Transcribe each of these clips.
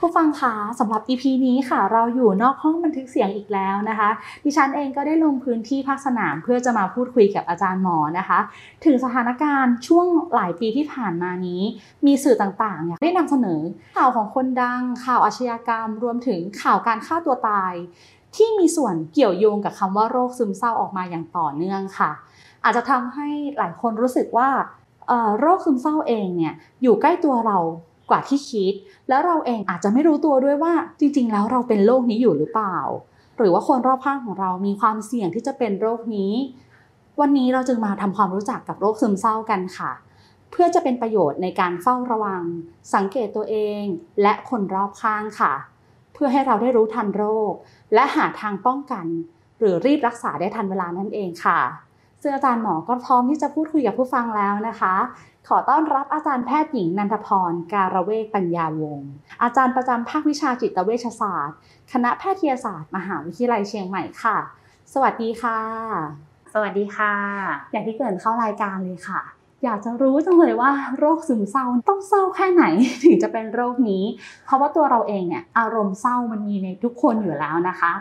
ผู้ฟังคะสำหรับ EP นี้ค่ะ เราอยู่นอกห้องบันทึกเสียงอีกแล้วนะคะ ดิฉันเองก็ได้ลงพื้นที่ภาคสนามเพื่อจะมาพูดคุยกับอาจารย์หมอนะคะ ถึงสถานการณ์ช่วงหลายปีที่ผ่านมานี้ มีสื่อต่างๆได้นำเสนอข่าวของคนดัง ข่าวอาชญากรรม รวมถึงข่าวการฆ่าตัวตาย ที่มีส่วนเกี่ยวโยงกับคำว่าโรคซึมเศร้าออกมาอย่างต่อเนื่องค่ะ อาจจะทำให้หลายคนรู้สึกว่าโรคซึมเศร้าเองเนี่ยอยู่ใกล้ตัวเรา กว่าที่คิด แล้วเราเองอาจจะไม่รู้ตัวด้วยว่าจริง ๆ แล้วเราเป็นโรคนี้อยู่หรือเปล่า หรือว่าคนรอบข้างของเรามีความเสี่ยงที่จะเป็นโรคนี้ วันนี้เราจึงมาทำความรู้จักกับโรคซึมเศร้ากันค่ะ เพื่อจะเป็นประโยชน์ในการเฝ้าระวัง สังเกตตัวเองและคนรอบข้างค่ะ เพื่อให้เราได้รู้ทันโรค และหาทางป้องกัน หรือรีบรักษาได้ทันเวลานั่นเองค่ะ ซึ่งอาจารย์หมอก็พร้อมที่จะพูดคุยกับผู้ฟังแล้วนะคะ ขอต้อนรับอาจารย์แพทย์หญิงนันทพร การเวกปัญญาวงศ์อาจารย์ประจำภาควิชาจิตเวชศาสตร์ คณะแพทยศาสตร์ มหาวิทยาลัยเชียงใหม่ค่ะ สวัสดีค่ะ สวัสดีค่ะ อย่างที่เกรินเข้ารายการเลยค่ะ อยากจะรู้จังเลยว่าโรคซึมเศร้าต้องเศร้าแค่ไหนถึงจะเป็นโรคนี้ เพราะว่าตัวเราเองเนี่ยอารมณ์เศร้ามันมีในทุกคนอยู่แล้วนะคะ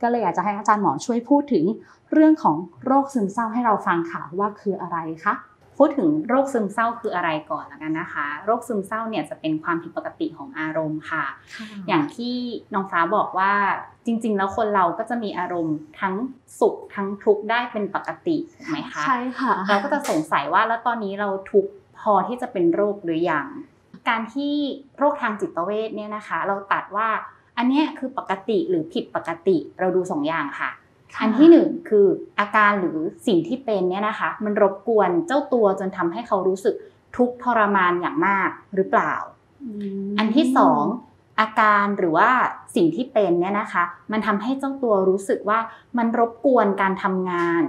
ก็เลยอยากจะให้อาจารย์หมอช่วยพูดถึงเรื่องของโรคซึมเศร้าให้เราฟังค่ะว่าคืออะไรคะ พูดถึงโรคซึมเศร้าคืออะไรก่อนละกันนะคะ โรคซึมเศร้าเนี่ยจะเป็นความผิดปกติของอารมณ์ค่ะ อย่างที่น้องฟ้าบอกว่าจริง ๆ แล้วคนเราก็จะมีอารมณ์ทั้งสุขทั้งทุกข์ได้เป็นปกติถูกไหมคะใช่ค่ะเราก็จะสงสัยว่าแล้วตอนนี้เราทุกข์พอที่จะเป็นโรคหรือยังการที่โรคทางจิตเวชเนี่ยนะคะ เราตัดว่าอันเนี้ยคือปกติหรือผิดปกติเราดูสองอย่างค่ะ อันที่หนึ่งคืออาการหรือสิ่งที่เป็นเนี่ยนะคะ มันรบกวนเจ้าตัวจนทำให้เขารู้สึกทุกข์ทรมานอย่างมากหรือเปล่า อันที่สองอาการหรือว่าสิ่งที่เป็นเนี่ยนะคะ มันทำให้เจ้าตัวรู้สึกว่ามันรบกวนการทำงาน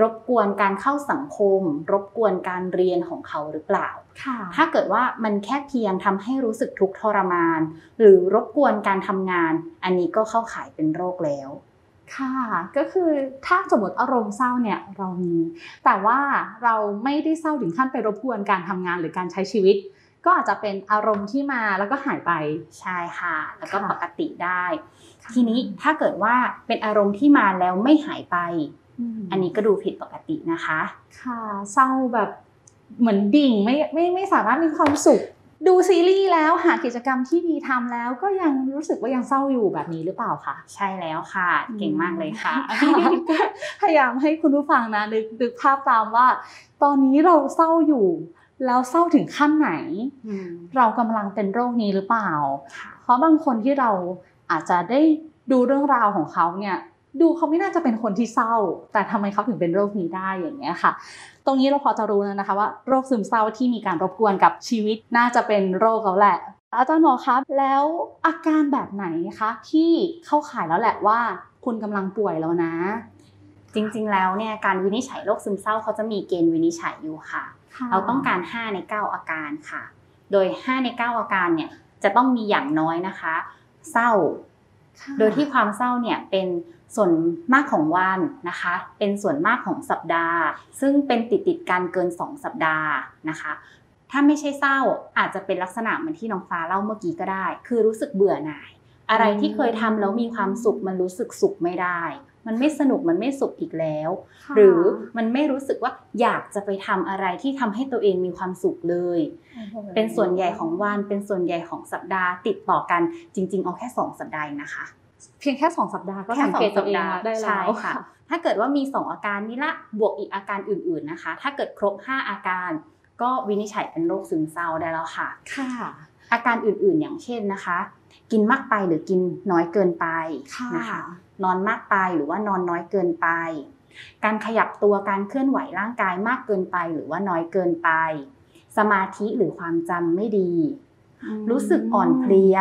รบกวนการเข้าสังคม รบกวนการเรียนของเขาหรือเปล่าค่ะถ้าเกิดว่ามันแค่เพียงทำให้รู้สึกทุกข์ทรมาน หรือรบกวนการทำงาน อันนี้ก็เข้าข่ายเป็นโรคแล้ว ค่ะก็คือถ้าสมมติอารมณ์เศร้าเนี่ยเรามี แต่ว่าเราไม่ได้เศร้าถึงขั้นไปรบกวนการทำงานหรือการใช้ชีวิต ก็อาจจะเป็นอารมณ์ที่มาแล้วก็หายไปใช่ค่ะ แล้วก็ค่ะปกติได้ค่ะทีนี้ถ้าเกิดว่าเป็นอารมณ์ที่มาแล้วไม่หายไปมอันนี้ก็ดูผิดปกตินะคะ ค่ะเศร้าแบบเหมือนดิ่งไม่ไม่ไม่สามารถมีความสุข ดูซีรีส์แล้วหากิจกรรมที่ดีทำแล้ว ก็ยังรู้สึกว่ายังเศร้าอยู่แบบนี้หรือเปล่าคะใช่แล้วค่ะ เก่งมากเลยค่ะก็พยายามให้คุณผู้ฟังนะนึกนึกภาพตามว่า ตอนนี้เราเศร้าอยู่ แล้วเศร้าถึงขั้นไหนอืมเรากำลังเป็นโรคนี้หรือเปล่าค่ะเพราะบางคนที่เราอาจจะได้ดูเรื่องราวของเขาเนี่ย ดูเขาไม่น่าจะเป็นคนที่เศร้า แต่ทำไมเขาถึงเป็นโรคนี้ได้อย่างเงี้ยค่ะ ตรงนี้เราพอจะรู้แล้วนะคะว่าโรคซึมเศร้าที่มีการรบกวนกับชีวิตน่าจะเป็นโรคแล้วแหละ อาจารย์หมอครับ แล้วอาการแบบไหนคะที่เข้าข่ายแล้วแหละว่า คุณกำลังป่วยแล้วนะ จริงๆ แล้วเนี่ยการวินิจฉัยโรคซึมเศร้าเขาจะมีเกณฑ์วินิจฉัยอยู่ค่ะ เราต้องการ 5 ใน 9 อาการค่ะ โดย 5 ใน 9 อาการเนี่ยจะต้องมีอย่างน้อยนะคะ เศร้าค่ะ โดยที่ความเศร้าเนี่ยเป็นส่วนมากของวันนะคะ เป็นส่วนมากของสัปดาห์ ซึ่งเป็นติดติดกันเกิน 2 สัปดาห์นะคะ ถ้าไม่ใช่เศร้าอาจจะเป็นลักษณะเหมือนที่น้องฟ้าเล่าเมื่อกี้ก็ได้ คือรู้สึกเบื่อหน่าย อะไรที่เคยทำแล้วมีความสุขมันรู้สึกสุขไม่ได้ มันไม่สนุกมันไม่สุขอีกแล้วค่ะหรือมันไม่รู้สึกว่าอยากจะไปทำอะไรที่ทำให้ตัวเองมีความสุขเลย เป็นส่วนใหญ่ของวันเป็นส่วนใหญ่ของสัปดาห์ติดต่อกันจริง ๆ เอาแค่ 2 สัปดาห์เองนะคะ เพียงแค่สองสัปดาห์ก็แค่สังเกตตัวเองได้แล้ใช่วค่ะ ถ้าเกิดว่ามี 2 อาการนี้ละบวกอีกอาการอื่น ๆนะคะ ถ้าเกิดครบ 5 อาการ ก็วินิจฉัยเป็นโรคซึมเศร้าได้แล้วค่ะ ค่ะ อาการอื่นๆอย่างเช่นนะคะ กินมากไปหรือกินน้อยเกินไปค่ะนะคะ นอนมากไปหรือว่านอนน้อยเกินไป การขยับตัวการเคลื่อนไหวร่างกายมากเกินไปหรือว่าน้อยเกินไป สมาธิหรือความจำไม่ดี รู้สึกอ่อนเพลีย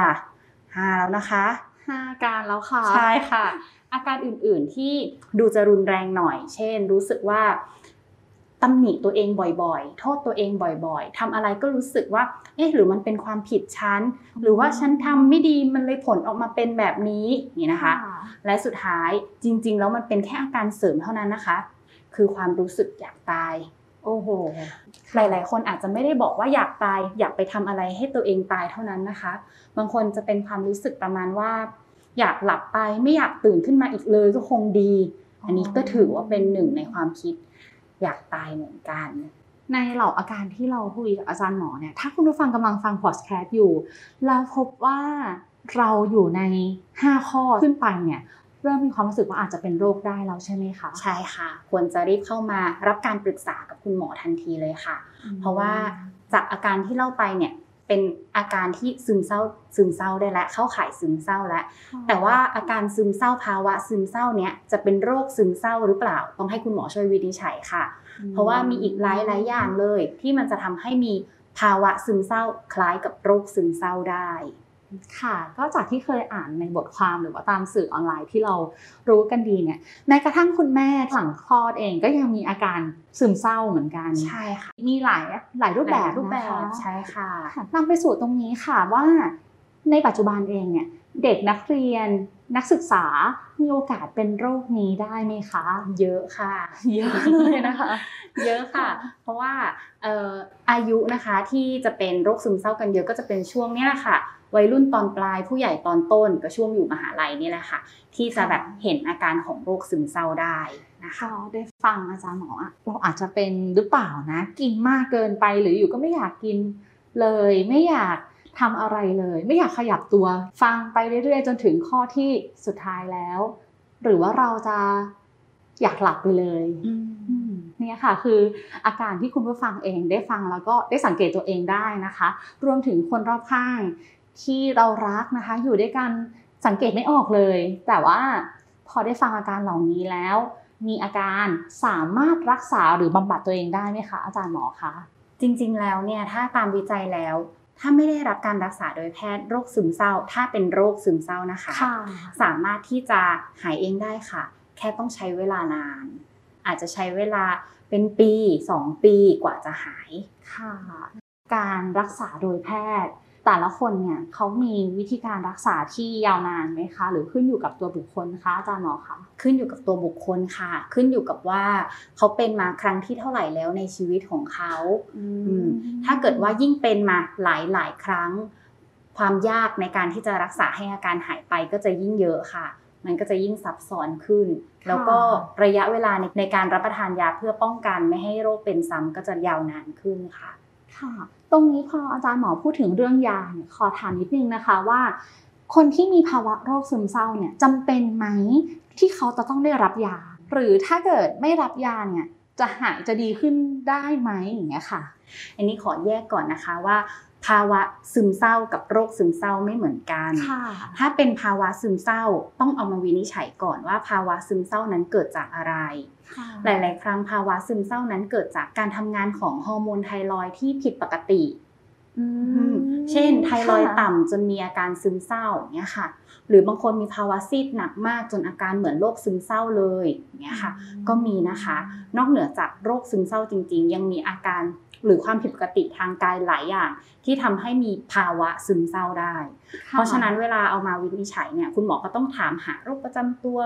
ห้าแล้วนะคะห้าอาการแล้วค่ะใช่ค่ะ อาการอื่นๆที่ดูจะรุนแรงหน่อย เช่น รู้สึกว่า ตำหนิตัวเองบ่อยๆ โทษตัวเองบ่อยๆทำอะไรก็รู้สึกว่า เอ๊ะ หรือมันเป็นความผิดฉัน หรือว่าฉันทำไม่ดี มันเลยผลออกมาเป็นแบบนี้นี่นะคะ และสุดท้ายจริง ๆ แล้วมันเป็นแค่อาการเสริมเท่านั้นนะคะ คือความรู้สึกอยากตาย โอ้โห หลาย ๆ คนอาจจะไม่ได้บอกว่าอยากตาย อยากไปทำอะไรให้ตัวเองตายเท่านั้นนะคะ บางคนจะเป็นความรู้สึกประมาณว่า อยากหลับไป ไม่อยากตื่นขึ้นมาอีกเลยก็คงดี อันนี้ก็ถือว่าเป็นหนึ่งในความคิด อยากตายเหมือนกัน ในเหล่าอาการที่เราคุยกับอาจารย์หมอเนี่ย ถ้าคุณผู้ฟังกำลังฟังพอดแคสต์อยู่ แล้วพบว่าเราอยู่ใน 5 ข้อขึ้นไปเนี่ยเริ่มมีความรู้สึกว่าอาจจะเป็นโรคได้แล้วใช่ไหมคะ ใช่ค่ะ ควรจะรีบเข้ามารับการปรึกษากับคุณหมอทันทีเลยค่ะ เพราะว่าจากอาการที่เล่าไปเนี่ย เป็นอาการที่ซึมเศร้าซึมเศร้าได้และเข้าข่ายซึมเศร้าแล้วแต่ว่าอาการซึมเศร้าภาวะซึมเศร้าเนี้ยจะเป็นโรคซึมเศร้าหรือเปล่า ต้องให้คุณหมอช่วยวินิจฉัยค่ะ เพราะว่ามีอีกหลายหลายๆอย่างเลย ที่มันจะทำให้มีภาวะซึมเศร้าคล้ายกับโรคซึมเศร้าได้ ค่ะก็จากที่เคยอ่านในบทความหรือว่าตามสื่อออนไลน์ที่เรารู้กันดีเนี่ยแม้กระทั่งคุณแม่หลังคลอดเองก็ยังมีอาการซึมเศร้าเหมือนกันใช่ค่ะมีหลายหลายรูปแบบรูปแบนะคะบใช่ค่ะค่ะนำไปสู่ตรงนี้ค่ะว่าในปัจจุบันเองเนี่ยเด็กนักเรียน นักศึกษามีโอกาสเป็นโรคนี้ได้ไหมคะ เยอะค่ะ เยอะเลยนะคะ เยอะค่ะ เพราะว่าเอ่ออายุนะคะที่จะเป็นโรคซึมเศร้ากันเยอะก็จะเป็นช่วงเนี้ยแหละค่ะ วัยรุ่นตอนปลายผู้ใหญ่ตอนต้นก็ช่วงอยู่มหาลัยนี่แหละค่ะ ที่จะแบบเห็นอาการของโรคซึมเศร้าได้นะคะก็ได้ฟังอาจารย์หมออะเราอาจจะเป็นหรือเปล่านะ กินมากเกินไปหรืออยู่ก็ไม่อยากกินเลยไม่อยาก ทำอะไรเลย ไม่อยากขยับตัว ฟังไปเรื่อยๆ จนถึงข้อที่สุดท้ายแล้ว หรือว่าเราจะอยากหลับไปเลยอืมเนี่ยค่ะคืออาการที่คุณผู้ฟังเองได้ฟังแล้วก็ได้สังเกตตัวเองได้นะคะ รวมถึงคนรอบข้างที่เรารักนะคะ อยู่ด้วยกันสังเกตไม่ออกเลย แต่ว่าพอได้ฟังอาการเหล่านี้แล้ว มีอาการสามารถรักษาหรือบำบัดตัวเองได้ไหมคะอาจารย์หมอคะจริงๆแล้วเนี่ยถ้าตามวิจัยแล้ว ถ้าไม่ได้รับการรักษาโดยแพทย์โรคซึมเศร้า ถ้าเป็นโรคซึมเศร้านะคะสามารถที่จะหายเองได้ค่ะ แค่ต้องใช้เวลานาน อาจจะใช้เวลาเป็นปี 2 ปีกว่าจะหายค่ะ การรักษาโดยแพทย์ แต่ละคนเนี่ยเขามีวิธีการรักษาที่ยาวนานไหมคะ หรือขึ้นอยู่กับตัวบุคคลคะอาจารย์หมอคะขึ้นอยู่กับตัวบุคคลค่ะ ขึ้นอยู่กับว่าเขาเป็นมาครั้งที่เท่าไหร่แล้วในชีวิตของเขาอืมถ้าเกิดว่ายิ่งเป็นมาหลายหลายๆครั้ง ความยากในการที่จะรักษาให้อาการหายไปก็จะยิ่งเยอะค่ะ มันก็จะยิ่งซับซ้อนขึ้น แล้วก็ระยะเวลาในในการรับประทานยาเพื่อป้องกันไม่ให้โรคเป็นซ้ำก็จะยาวนานขึ้นค่ะค่ะ ตรงนี้พออาจารย์หมอพูดถึงเรื่องยาเนี่ยขอถามนิดนึงนะคะว่า คนที่มีภาวะโรคซึมเศร้าเนี่ยจำเป็นไหมที่เขาจะต้องได้รับยา หรือถ้าเกิดไม่รับยาเนี่ยจะหายจะดีขึ้นได้ไหมอย่างเงี้ยค่ะ อันนี้ขอแยกก่อนนะคะว่า ภาวะซึมเศร้ากับโรคซึมเศร้าไม่เหมือนกันค่ะถ้าเป็นภาวะซึมเศร้าต้องเอามาวินิจฉัยก่อนว่าภาวะซึมเศร้านั้นเกิดจากอะไร หลาย ๆ ครั้งภาวะซึมเศร้านั้นเกิดจากการทำงานของฮอร์โมนไทรอยด์ที่ผิดปกติอืมเช่น ไทรอยด์ค่ะต่ำจนมีอาการซึมเศร้าอย่างเงี้ยค่ะ หรือบางคนมีภาวะซีดหนักมากจนอาการเหมือนโรคซึมเศร้าเลยอย่างเงี้ยค่ะ ก็มีนะคะ นอกเหนือจากโรคซึมเศร้าจริง ๆ ยังมีอาการ หรือความผิดปกติทางกายหลายอย่าง ที่ทำให้มีภาวะซึมเศร้าได้ค่เพราะฉะนั้นเวลาเอามาวินิจฉัยเนี่ยคุณหมอก็ต้องถามหาโรคประจำตัว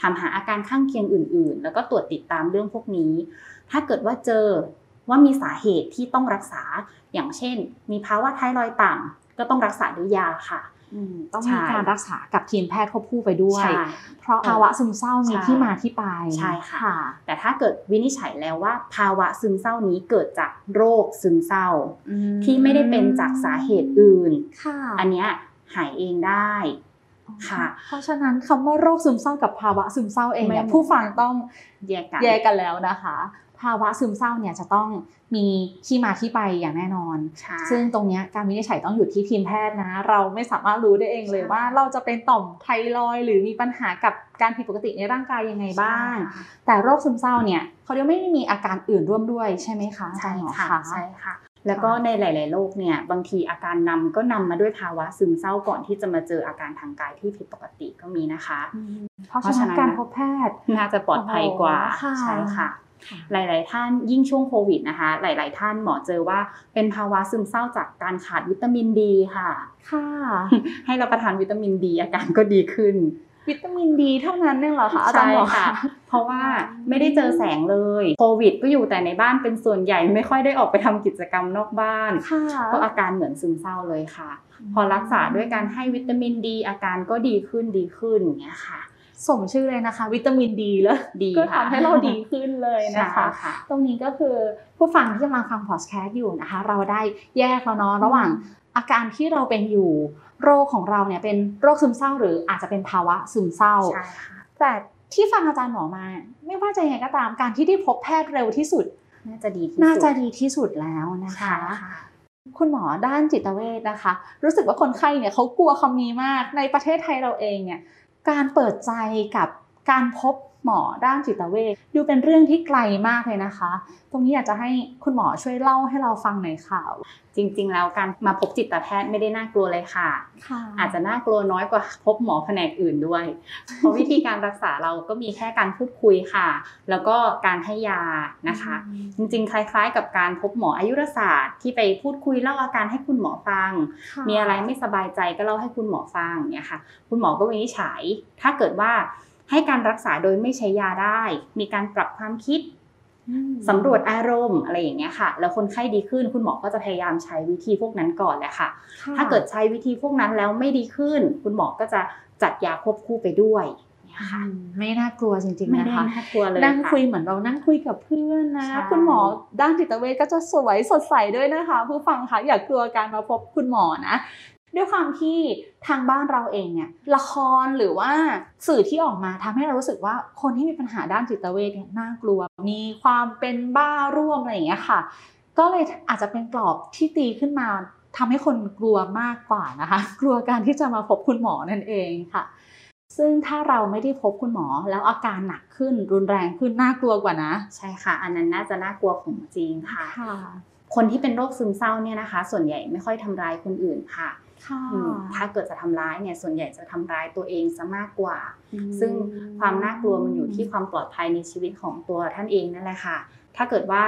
ถามหาอาการข้างเคียงอื่น ๆ แล้วก็ตรวจติดตามเรื่องพวกนี้ ถ้าเกิดว่าเจอว่ามีสาเหตุที่ต้องรักษาอย่างเช่น มีภาวะไทรอยด์ต่ำก็ต้องรักษาด้วยยาค่ะอืม ต้องใช่มีการรักษากับทีมแพทย์ควบคู่ไปด้วยใช่เพราะภาวะซึมเศร้ามีใช่ที่มาที่ไปใช่ค่ะ แต่ถ้าเกิดวินิจฉัยแล้วว่า ภาวะซึมเศร้านี้เกิดจากโรคซึมเศร้าอืมที่ไม่ได้เป็นจากสาเหตุอื่นค่ะอันเนี้ยหายเองได้ค่ะ เพราะฉะนั้นคำว่าโรคซึมเศร้ากับภาวะซึมเศร้าเองเนี่ยไม่ผู้ฟังต้องแยกกันแยกกันแล้วนะคะ ภาวะซึมเศร้าเนี่ยจะต้องมีที่มาที่ไปอย่างแน่นอนใช่ซึ่งตรงเนี้ยการวินิจฉัยต้องอยู่ที่ทีมแพทย์นะ เราไม่สามารถรู้ได้เองเลยใช่ว่าเราจะเป็นต่อมไทรอยด์หรือมีปัญหากับการผิดปกติในร่างกายยังไงบ้างใช่ค่ะแต่โรคซึมเศร้าเนี่ยเขาเรียกไม่มีอาการอื่นร่วมด้วยใช่ไหมคะอาจาใช่รย์หมอค่ะคะใช่ค่ะแล้วก็ในหลาย ๆ โรคเนี่ยบางทีอาการนำก็นำมาด้วยภาวะซึมเศร้าก่อนที่จะมาเจออาการทางกายที่ผิดปกติก็มีนะคะอืมเพราะฉะนั้นการพบแพทย์น่าจะปลอดภัยกว่าโอ้ค่ะใช่ค่ะค่ะ หลาย ๆ ท่านยิ่งช่วงโควิดนะคะ หลาย ๆ ท่านหมอเจอว่าเป็นภาวะซึมเศร้าจากการขาดวิตามินดีค่ะ ค่ะ ให้รับประทานวิตามินดีอาการก็ดีขึ้นวิตามินดีเท่านั้นเองเหรอคะอาจารย์หมอใช่ค่ะ เพราะว่าไม่ได้เจอแสงเลย โควิดก็อยู่แต่ในบ้านเป็นส่วนใหญ่ไม่ค่อยได้ออกไปทำกิจกรรมนอกบ้านค่ะก็อาการเหมือนซึมเศร้าเลยค่ะ พอรักษาด้วยการให้วิตามินดี อาการก็ดีขึ้นดีขึ้นอย่างเงี้ยค่ะ สมชื่อเลยนะคะ วิตามินดีแล้วดีก็ค่ะทำให้เราดีขึ้นเลยนะคะใช่ค่ะตรงนี้ก็คือผู้ฟังที่กำลังฟังพอดแคสต์อยู่นะคะ เราได้แยกแล้วเนาะระหว่างอาการที่เราเป็นอยู่โรคของเราเนี่ยเป็นโรคซึมเศร้า หรืออาจจะเป็นภาวะซึมเศร้าใช่ค่ะแต่ที่ฟังอาจารย์หมอมา ไม่ว่าจะยังไงก็ตามการที่ได้พบแพทย์เร็วที่สุด น่าจะดีที่สุดน่าจะดีที่สุดแล้วนะใช่คะค่ะคุณหมอด้านจิตเวชนะคะ รู้สึกว่าคนไข้เนี่ยเขากลัวคำนี้มากในประเทศไทยเราเองเนี่ย การเปิดใจกับการพบ หมอด้านจิตเวชดูเป็นเรื่องที่ไกลมากเลยนะคะ ตรงนี้อยากจะให้คุณหมอช่วยเล่าให้เราฟังหน่อยค่ะจริง ๆ แล้วการมาพบจิตแพทย์ไม่ได้น่ากลัวเลยค่ะค่ะ อาจจะน่ากลัวน้อยกว่าพบหมอแผนกอื่นด้วย เพราะวิธีการรักษาเราก็มีแค่การพูดคุยค่ะ แล้วก็การให้ยานะคะ จริง ๆ คล้ายๆ กับการพบหมออายุรศาสตร์ ที่ไปพูดคุยเล่าอาการให้คุณหมอฟังค่ะมีอะไรไม่สบายใจก็เล่าให้คุณหมอฟังเนี่ยค่ะ คุณหมอก็วินิจฉัย ถ้าเกิดว่า ให้การรักษาโดยไม่ใช้ยาได้ มีการปรับความคิดอืมสำรวจอารมณ์อะไรอย่างเงี้ยค่ะ แล้วคนไข้ดีขึ้นคุณหมอก็จะพยายามใช้วิธีพวกนั้นก่อนแหละค่ะค่ะถ้าเกิดใช้วิธีพวกนั้นแล้วไม่ดีขึ้น คุณหมอก็จะจัดยาควบคู่ไปด้วยเนี่ยอืค่ะมไม่น่ากลัวจริงๆไม่นะได้คะน่ากลัวเลยนั่งะคุยเหมือนเรานั่งคุยกับเพื่อนนะใช่คุณหมอด้านจิตเวชก็จะสวยสดใสด้วยนะคะ ผู้ฟังคะอย่ากลัวการมาพบคุณหมอนะ ด้วยความที่ทางบ้านเราเองเนี่ยละครหรือว่าสื่อที่ออกมาทำให้เรารู้สึกว่าคนที่มีปัญหาด้านจิตเวชเนี่ยน่ากลัว มีความเป็นบ้าร่วมอะไรอย่างเงี้ยค่ะ ก็เลยอาจจะเป็นกรอบที่ตีขึ้นมาทำให้คนกลัวมากกว่านะคะ กลัวการที่จะมาพบคุณหมอนั่นเองค่ะ ซึ่งถ้าเราไม่ได้พบคุณหมอแล้วอาการหนักขึ้นรุนแรงขึ้นน่ากลัวกว่านะ ใช่ค่ะ อันนั้นน่าจะน่ากลัวของจริงค่ะค่ะคนที่เป็นโรคซึมเศร้าเนี่ยนะคะ ส่วนใหญ่ไม่ค่อยทำร้ายคนอื่นค่ะค่ะอืม ถ้าเกิดจะทำร้ายเนี่ยส่วนใหญ่จะทำร้ายตัวเองซะมากกว่า ซึ่งความน่ากลัวมันอยู่ที่ความปลอดภัยในชีวิตของตัวท่านเองนั่นแหละค่ะ ถ้าเกิดว่า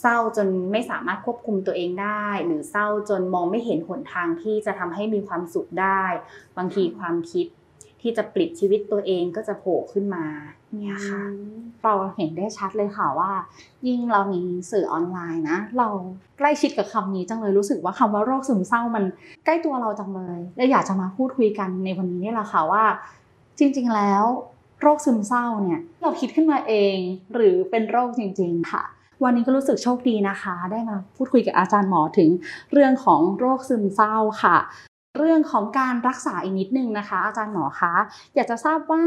เศร้าจนไม่สามารถควบคุมตัวเองได้ หรือเศร้าจนมองไม่เห็นหนทางที่จะทำให้มีความสุขได้ บางทีความคิด ที่จะปลิดชีวิตตัวเองก็จะโผล่ขึ้นมาเนี่ยค่ะเราเห็นได้ชัดเลยค่ะว่า ยิ่งเรามีสื่อออนไลน์นะ เราใกล้ชิดกับคำนี้จังเลยรู้สึกว่าคำว่าโรคซึมเศร้ามันใกล้ตัวเราจังเลยและอยากจะมาพูดคุยกันในวันนี้นี่แหละค่ะว่า จริง ๆ แล้ว โรคซึมเศร้าเนี่ยเราคิดขึ้นมาเอง หรือเป็นโรคจริง ๆ ค่ะวันนี้ก็รู้สึกโชคดีนะคะ ได้มาพูดคุยกับอาจารย์หมอถึงเรื่องของโรคซึมเศร้าค่ะ เรื่องของการรักษาอีกนิดนึงนะคะ อาจารย์หมอคะอยากจะทราบว่า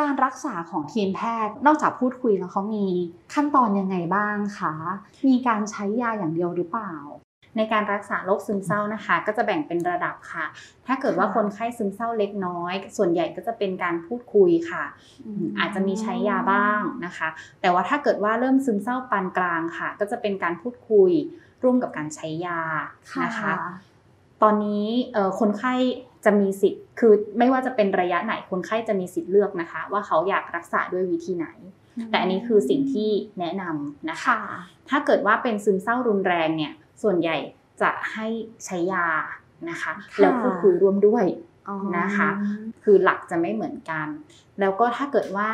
การรักษาของทีมแพทย์นอกจากพูดคุยแล้วเขามีขั้นตอนยังไงบ้างคะมีการใช้ยาอย่างเดียวหรือเปล่า ในการรักษาโรคซึมเศร้านะคะ ก็จะแบ่งเป็นระดับค่ะ ถ้าเกิดว่าคนไข้ซึมเศร้าเล็กน้อย ส่วนใหญ่ก็จะเป็นการพูดคุยค่ะ อาจจะมีใช้ยาบ้างนะคะ แต่ว่าถ้าเกิดว่าเริ่มซึมเศร้าปานกลางค่ะ ก็จะเป็นการพูดคุยร่วมกับการใช้ยานะคะ ตอนนี้เอ่อคนไข้จะมีสิทธิ์ คือไม่ว่าจะเป็นระยะไหนคนไข้จะมีสิทธิ์เลือกนะคะ ว่าเขาอยากรักษาด้วยวิธีไหน แต่อันนี้คือสิ่งที่แนะนำนะคะค่ะถ้าเกิดว่าเป็นซึมเศร้ารุนแรงเนี่ย ส่วนใหญ่จะให้ใช้ยานะคะค่ะแล้วพูดคุยร่วมด้วยอ๋อนะคะ คือหลักจะไม่เหมือนกัน แล้วก็ถ้าเกิดว่า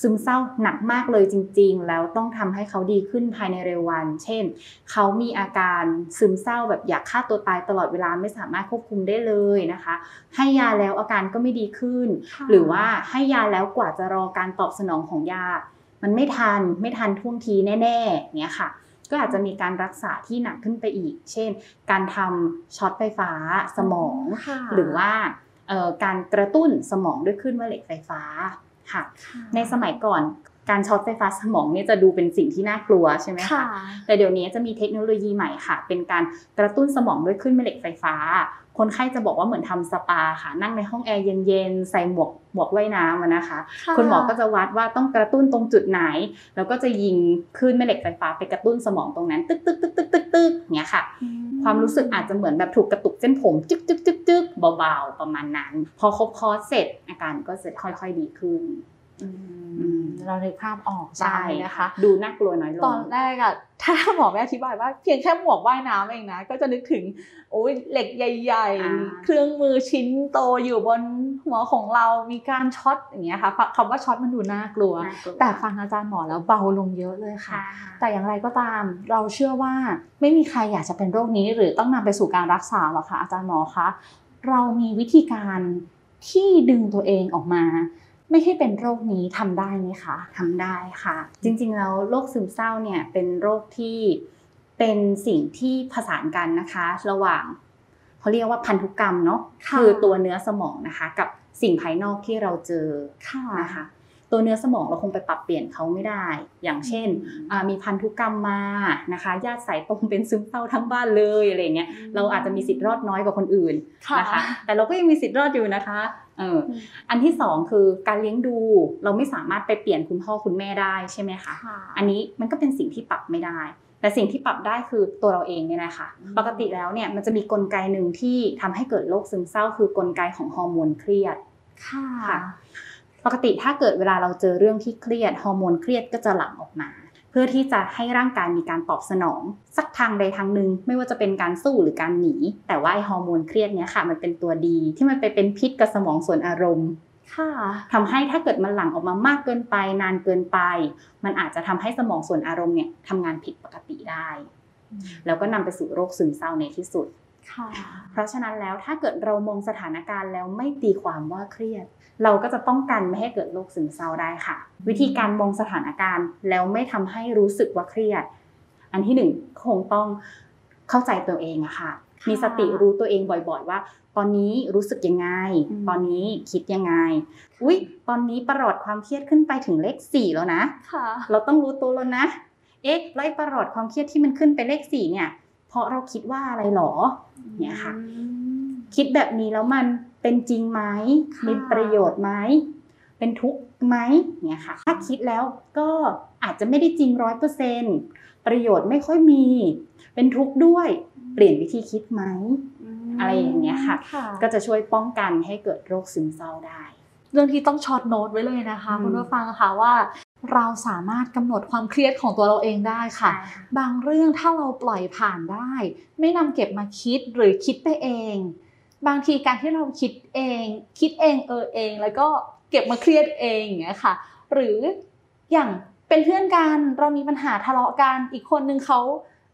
ซึมเศร้าหนักมากเลยจริง ๆ แล้วต้องทำให้เขาดีขึ้นภายในเร็ววัน เช่น เขามีอาการซึมเศร้าแบบอยากฆ่าตัวตายตลอดเวลาไม่สามารถควบคุมได้เลยนะคะ ให้ยาแล้วอาการก็ไม่ดีขึ้นค่ะหรือว่าให้ยาแล้วกว่าจะรอการตอบสนองของยา มันไม่ทันไม่ทันท่วงทีแน่ๆเนี้ยค่ะก็อาจจะมีการรักษาที่หนักขึ้นไปอีก เช่น การทำช็อตไฟฟ้าสมองค่ะหรือว่าเอ่อการกระตุ้นสมองด้วยคลื่นแม่เหล็กไฟฟ้า ค่ะ ในสมัยก่อน การช็อตไฟฟ้าสมองเนี่ยจะดูเป็นสิ่งที่น่ากลัวใช่ไหมค่ะคะ แต่เดี๋ยวนี้จะมีเทคโนโลยีใหม่ค่ะ เป็นการกระตุ้นสมองด้วยคลื่นแม่เหล็กไฟฟ้า คนไข้จะบอกว่าเหมือนทำสปาค่ะ นั่งในห้องแอร์เย็นๆ ใส่หมวกหมวกว่ายน้ำอะนะคะค่ะคุณหมอก็จะวัดว่าต้องกระตุ้นตรงจุดไหน แล้วก็จะยิงคลื่นแม่เหล็กไฟฟ้าไปกระตุ้นสมองตรงนั้น ตึกตึกตึกตึกตึกตึกเนี้ยค่ะอืความรู้สึกอาจจะเหมือนแบบถูกกระตุกเส้นผมจึ๊กจึ๊กจึ๊กจึ๊กเบาๆ ประมาณนั้น พอครบคอร์สเสร็จอาการก็จะค่อย ๆ ดีขึ้นอือืมม เรานึกภาพออกใช่ได้นะคะ ดูน่ากลัวน้อยลตองนแรกอะถ้าหมอไม่อธิบายว่าเพียงแค่หมวกว่ายน้ำเองนะก็จะนึกถึงโอ้ยเหล็กใหญ่อ่าๆเครื่องมือชิ้นโตอยู่บนหัวของเรามีการช็อตอย่างเงี้ยค่ะคำว่าช็อตมันดูน่ากลัวน่ากลัวแต่ฟังอาจารย์หมอแล้วเบาลงเยอะเลยค่ะค่ะ แต่อย่างไรก็ตามเราเชื่อว่าไม่มีใครอยากจะเป็นโรคนี้ หรือต้องนำไปสู่การรักษาหรอกค่ะอาจารย์หมอคะเรามีวิธีการที่ดึงตัวเองออกมา ไม่ให้เป็นโรคนี้ทำได้ไหมคะทำได้ค่ะ จริงๆแล้วโรคซึมเศร้าเนี่ยเป็นโรคที่เป็นสิ่งที่ผสานกันนะคะ ระหว่างเขาเรียกว่าพันธุกรรมเนาะค่ะคือตัวเนื้อสมองนะคะ กับสิ่งภายนอกที่เราเจอค่ะนะคะ ตัวเนื้อสมองเราคงไปปรับเปลี่ยนเขาไม่ได้ อย่างเช่นอ่ามีพันธุกรรมมานะคะญาติสายตรงเป็นซึมเศร้าทั้งบ้านเลยอะไรเงี้ยเราอาจจะมีสิทธิ์รอดน้อยกว่าคนอื่นค่ะนะคะแต่เราก็ยังมีสิทธิ์รอดอยู่นะคะเอออันที่สองคือการเลี้ยงดูเราไม่สามารถไปเปลี่ยนคุณพ่อคุณแม่ได้ใช่ไหมคะค่ะอันนี้มันก็เป็นสิ่งที่ปรับไม่ได้แต่สิ่งที่ปรับได้คือตัวเราเองเนี่ยนะคะอืมปกติแล้วเนี่ยมันจะมีกลไกหนึ่งที่ทำให้เกิดโรคซึมเศร้า คือกลไกของฮอร์โมนเครียดค่ะค่ะ ปกติถ้าเกิดเวลาเราเจอเรื่องที่เครียดฮอร์โมนเครียดก็จะหลั่งออกมา เพื่อที่จะให้ร่างกายมีการตอบสนอง สักทางใดทางหนึ่งไม่ว่าจะเป็นการสู้หรือการหนี แต่ว่าไอฮอร์โมนเครียดเนี้ยค่ะมันเป็นตัวดี ที่มันไปเป็นพิษกับสมองส่วนอารมณ์ค่ะทำให้ถ้าเกิดมันหลั่งออกมามากเกินไป นานเกินไป มันอาจจะทำให้สมองส่วนอารมณ์เนี่ยทำงานผิดปกติได้ แล้วก็นำไปสู่โรคซึมเศร้าในที่สุดค่ะ เพราะฉะนั้นแล้วถ้าเกิดเรามองสถานการณ์แล้วไม่ตีความว่าเครียด เราก็จะป้องกันไม่ให้เกิดโรคซึมเศร้าได้ค่ะ วิธีการมองสถานการณ์แล้วไม่ทำให้รู้สึกว่าเครียด อันที่หนึ่งคงต้องเข้าใจตัวเองอะค่ะค่ะมีสติรู้ตัวเองบ่อยๆว่า ตอนนี้รู้สึกยังไงอืมตอนนี้คิดยังไง อุ๊ย ตอนนี้ประหลอดความเครียดขึ้นไปถึงเลขสี่แล้วนะค่ะเราต้องรู้ตัวแล้วนะ เอ๊ะแล้วไอ้ประหลอดความเครียดที่มันขึ้นไปเลขสี่เนี่ย เพราะเราคิดว่าอะไรหรอเนี่ยค่ะ คิดแบบนี้แล้วมันเป็นจริงไหมค่ะมีประโยชน์ไหมเป็นทุกข์ไหมเนี่ยค่ะ ถ้าคิดแล้วก็อาจจะไม่ได้จริงร้อยเปอร์เซ็นประโยชน์ไม่ค่อยมี เป็นทุกข์ด้วย เปลี่ยนวิธีคิดไหมอะไรอย่างเงี้ยค่ะค่ะก็จะช่วยป้องกันให้เกิดโรคซึมเศร้าได้ เรื่องที่ต้องช็อตโน้ตไว้เลยนะคะอืมคุณผู้ฟังค่ะว่า เราสามารถกำหนดความเครียดของตัวเราเองได้ค่ะ บางเรื่องถ้าเราปล่อยผ่านได้ ไม่นำเก็บมาคิดหรือคิดไปเอง บางทีการที่เราคิดเอง คิดเองเออเอง แล้วก็เก็บมาเครียดเองอย่างเงี้ยค่ะ หรืออย่างเป็นเพื่อนกันเรามีปัญหาทะเลาะกันอีกคนนึงเขา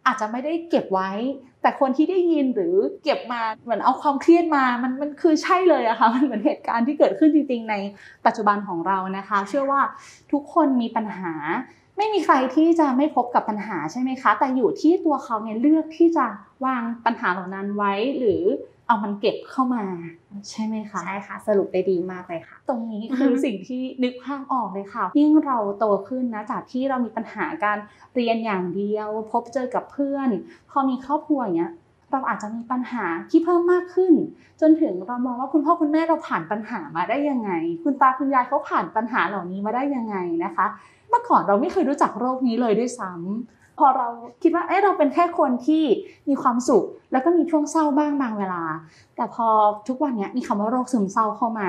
อาจจะไม่ได้เก็บไว้ แต่คนที่ได้ยินหรือเก็บมาเหมือนเอาความเครียดมามันมันคือใช่เลยอะค่ะมันเหมือนเหตุการณ์ที่เกิดขึ้นจริง ๆ ในปัจจุบันของเรานะคะ เชื่อว่าทุกคนมีปัญหา ไม่มีใครที่จะไม่พบกับปัญหาใช่ไหมคะ แต่อยู่ที่ตัวเขาเนี่ยเลือกที่จะวางปัญหาเหล่านั้นไว้หรือ เอามันเก็บเข้ามา ใช่ไหมคะใช่ค่ะสรุปได้ดีมากเลยค่ะ ตรงนี้คือสิ่งที่นึกภาพออกเลยค่ะยิ่งเราโตขึ้นนะจากที่เรามีปัญหาการเรียนอย่างเดียว พบเจอกับเพื่อน พอมีครอบครัวอย่างเงี้ยเราอาจจะมีปัญหาที่เพิ่มมากขึ้น จนถึงเรามองว่าคุณพ่อคุณแม่เราผ่านปัญหามาได้ยังไง คุณตาคุณยายเขาผ่านปัญหาเหล่านี้มาได้ยังไงนะคะ เมื่อก่อนเราไม่เคยรู้จักโรคนี้เลยด้วยซ้ำ พอเราคิดว่าเอ้เราเป็นแค่คนที่มีความสุข แล้วก็มีช่วงเศร้าบ้างบางเวลา แต่พอทุกวันเนี้ยมีคำว่าโรคซึมเศร้าเข้ามา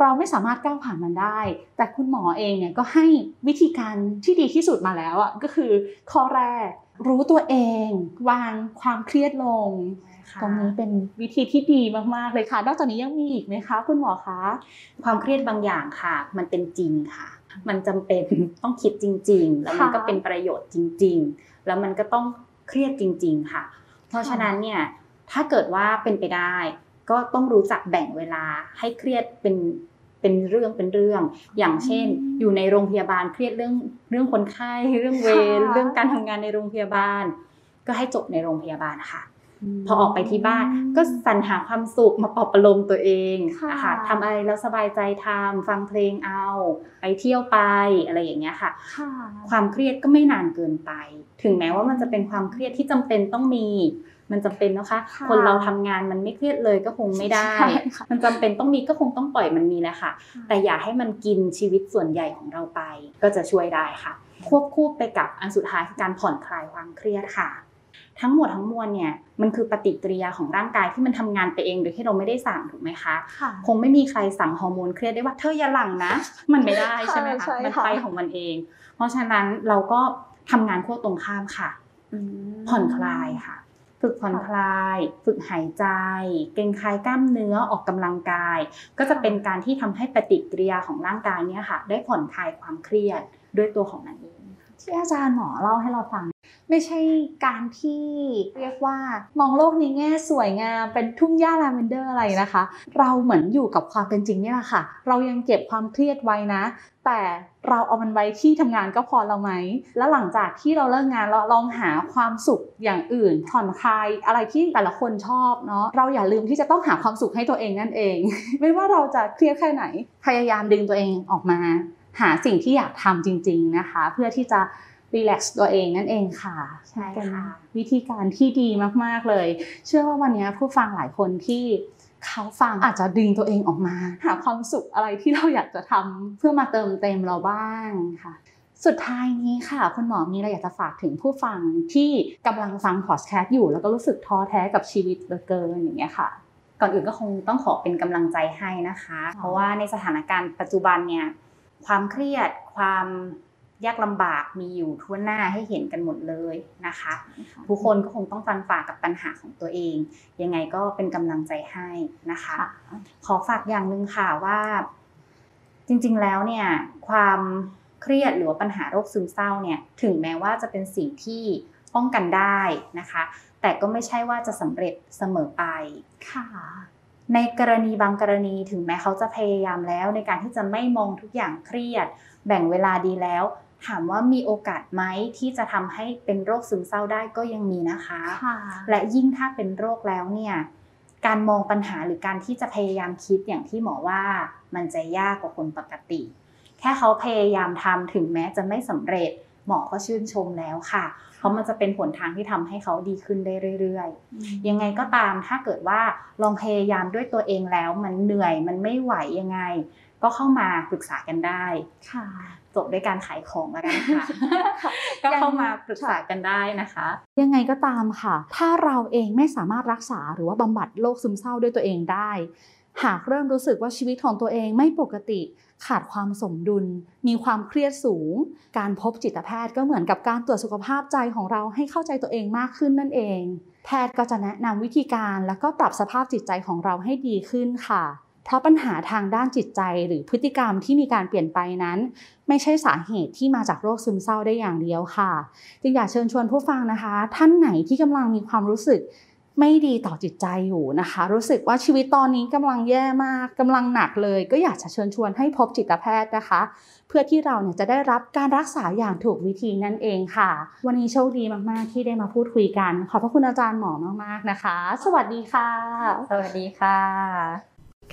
เราไม่สามารถก้าวผ่านมันได้ แต่คุณหมอเองเนี่ยก็ให้วิธีการที่ดีที่สุดมาแล้วอะก็คือข้อแรกรู้ตัวเอง วางความเครียดลงตรงนี้เป็นวิธีที่ดีมากๆเลยค่ะ นอกจากนี้ยังมีอีกไหมคะ คุณหมอคะ ความเครียดบางอย่างค่ะ มันเป็นจริงค่ะ มันจำเป็นต้องคิดจริง ๆ แล้วมันก็ค่ะเป็นประโยชน์จริง ๆ แล้วมันก็ต้องเครียดจริง ๆ ค่ะ เพราะฉะนั้นเนี่ยถ้าเกิดว่าเป็นไปได้ ก็ต้องรู้จักแบ่งเวลาให้เครียดเป็นเป็นเรื่องเป็นเรื่อง อย่างเช่น อยู่ในโรงพยาบาลเครียดเรื่องเรื่องคนไข้เรื่องเวรค่ะเรื่องการทำงานในโรงพยาบาล ก็ให้จบในโรงพยาบาลค่ะ พอออกไปที่บ้านก็สรรหาความสุขมาปลอบประโลมตัวเองค่ะนะคะทำอะไรแล้วสบายใจทำฟังเพลงเอาไปเที่ยวไปอะไรอย่างเงี้ยค่ะค่ะ ความเครียดก็ไม่นานเกินไป ถึงแม้ว่ามันจะเป็นความเครียดที่จำเป็นต้องมีมันจำเป็นนะคะค่ะคนเราทำงานมันไม่เครียดเลยก็คงไม่ได้ใช่ค่ะมันจำเป็นต้องมีก็คงต้องปล่อยมันมีแหละค่ะ แต่อย่าให้มันกินชีวิตส่วนใหญ่ของเราไป ก็จะช่วยได้ค่ะ ควบคู่ไปกับอันสุดท้ายคือการผ่อนคลายความเครียดค่ะ ทั้งหมดทั้งมวลเนี่ยมันคือปฏิกิริยาของร่างกายที่มันทำงานไปเองโดยที่เราไม่ได้สั่งถูกไหมคะค่ะคงไม่มีใครสั่งฮอร์โมนเครียดได้ว่าเธออย่าหลั่งนะ มันไม่ได้ใช่ไหมใช่คะมันค่ะไปของมันเอง เพราะฉะนั้นเราก็ทำงานขั้วตรงข้ามค่ะอืมผ่อนคลายค่ะ ฝึกผ่อนคลาย ฝึกหายใจ เกร็งคลายกล้ามเนื้อออกกำลังกาย ก็จะเป็นการที่ทำให้ปฏิกิริยาของร่างกายเนี่ยค่ะ ได้ผ่อนคลายความเครียดด้วยตัวของมันเอง ที่อาจารย์หมอเล่าให้เราฟัง ไม่ใช่การที่เรียกว่ามองโลกในแง่สวยงามเป็นทุ่งหญ้าลาเวนเดอร์อะไรนะคะ เราเหมือนอยู่กับความเป็นจริงนี่แหละค่ะ เรายังเก็บความเครียดไว้นะ แต่เราเอามันไว้ที่ทำงานก็พอเราไหม แล้วหลังจากที่เราเลิกงานเราลองหาความสุขอย่างอื่นผ่อนคลายอะไรที่แต่ละคนชอบเนาะเราอย่าลืมที่จะต้องหาความสุขให้ตัวเองนั่นเอง ไม่ว่าเราจะเครียดแค่ไหนพยายามดึงตัวเองออกมา หาสิ่งที่อยากทำจริง ๆนะคะ เพื่อที่จะรีแลกซ์ตัวเองนั่นเองค่ะใช่ค่ะเป็นวิธีการที่ดีมากๆเลย เชื่อว่าวันนี้ผู้ฟังหลายคนที่เขาฟังอาจจะดึงตัวเองออกมา หาความสุขอะไรที่เราอยากจะทำเพื่อมาเติมเต็มเราบ้างค่ะ สุดท้ายนี้ค่ะ คุณหมอมีอะไรอยากจะฝากถึงผู้ฟังที่กำลังฟังพอดแคสต์อยู่ แล้วก็รู้สึกท้อแท้กับชีวิตเหลือเกินอย่างเงี้ยค่ะก่อนอื่นก็คงต้องขอเป็นกำลังใจให้นะคะ เพราะว่าในสถานการณ์ปัจจุบันเนี่ย ความเครียดความยากลำบากมีอยู่ทั่วหน้าให้เห็นกันหมดเลยนะคะ ทุกคนก็คงต้องฟันฝ่ากับปัญหาของตัวเอง ยังไงก็เป็นกำลังใจให้นะคะ ขอฝากอย่างหนึ่งค่ะว่า จริงๆแล้วเนี่ย ความเครียดหรือว่าปัญหาโรคซึมเศร้าเนี่ย ถึงแม้ว่าจะเป็นสิ่งที่ป้องกันได้นะคะ แต่ก็ไม่ใช่ว่าจะสำเร็จเสมอไปค่ะ ในกรณีบางกรณีถึงแม้เขาจะพยายามแล้ว ในการที่จะไม่มองทุกอย่างเครียด แบ่งเวลาดีแล้ว ถามว่ามีโอกาสไหมที่จะทำให้เป็นโรคซึมเศร้าได้ก็ยังมีนะคะค่ะและยิ่งถ้าเป็นโรคแล้วเนี่ยการมองปัญหาหรือการที่จะพยายามคิดอย่างที่หมอว่ามันจะยากกว่าคนปกติ แค่เขาพยายามทำถึงแม้จะไม่สำเร็จ หมอก็ชื่นชมแล้วค่ะ เพราะมันจะเป็นหนทางที่ทำให้เขาดีขึ้นได้เรื่อยๆ ยังไงก็ตามถ้าเกิดว่าลองพยายามด้วยตัวเองแล้วมันเหนื่อยมันไม่ไหวยังไง ก็เข้ามาปรึกษากันได้ค่ะจบด้วยการขายของแล้วกันค่ะก็เข้ามาปรึกษากันได้นะคะ ยังไงก็ตามค่ะ ถ้าเราเองไม่สามารถรักษาหรือว่าบำบัดโรคซึมเศร้าด้วยตัวเองได้ หากเริ่มรู้สึกว่าชีวิตของตัวเองไม่ปกติ ขาดความสมดุล มีความเครียดสูง การพบจิตแพทย์ก็เหมือนกับการตรวจสุขภาพใจของเราให้เข้าใจตัวเองมากขึ้นนั่นเอง แพทย์ก็จะแนะนำวิธีการแล้วก็ปรับสภาพจิตใจของเราให้ดีขึ้นค่ะ เพราะปัญหาทางด้านจิตใจหรือพฤติกรรมที่มีการเปลี่ยนไปนั้น ไม่ใช่สาเหตุที่มาจากโรคซึมเศร้าได้อย่างเดียวค่ะ จึงอยากเชิญชวนผู้ฟังนะคะ ท่านไหนที่กำลังมีความรู้สึก ไม่ดีต่อจิตใจอยู่นะคะ รู้สึกว่าชีวิตตอนนี้กำลังแย่มากกำลังหนักเลย ก็อยากจะเชิญชวนให้พบจิตแพทย์นะคะ เพื่อที่เราเนี่ยจะได้รับการรักษาอย่างถูกวิธีนั่นเองค่ะ วันนี้โชคดีมากๆ ที่ได้มาพูดคุยกัน ขอบพระคุณอาจารย์หมอมากๆนะคะ สวัสดีค่ะ สวัสดีค่ะ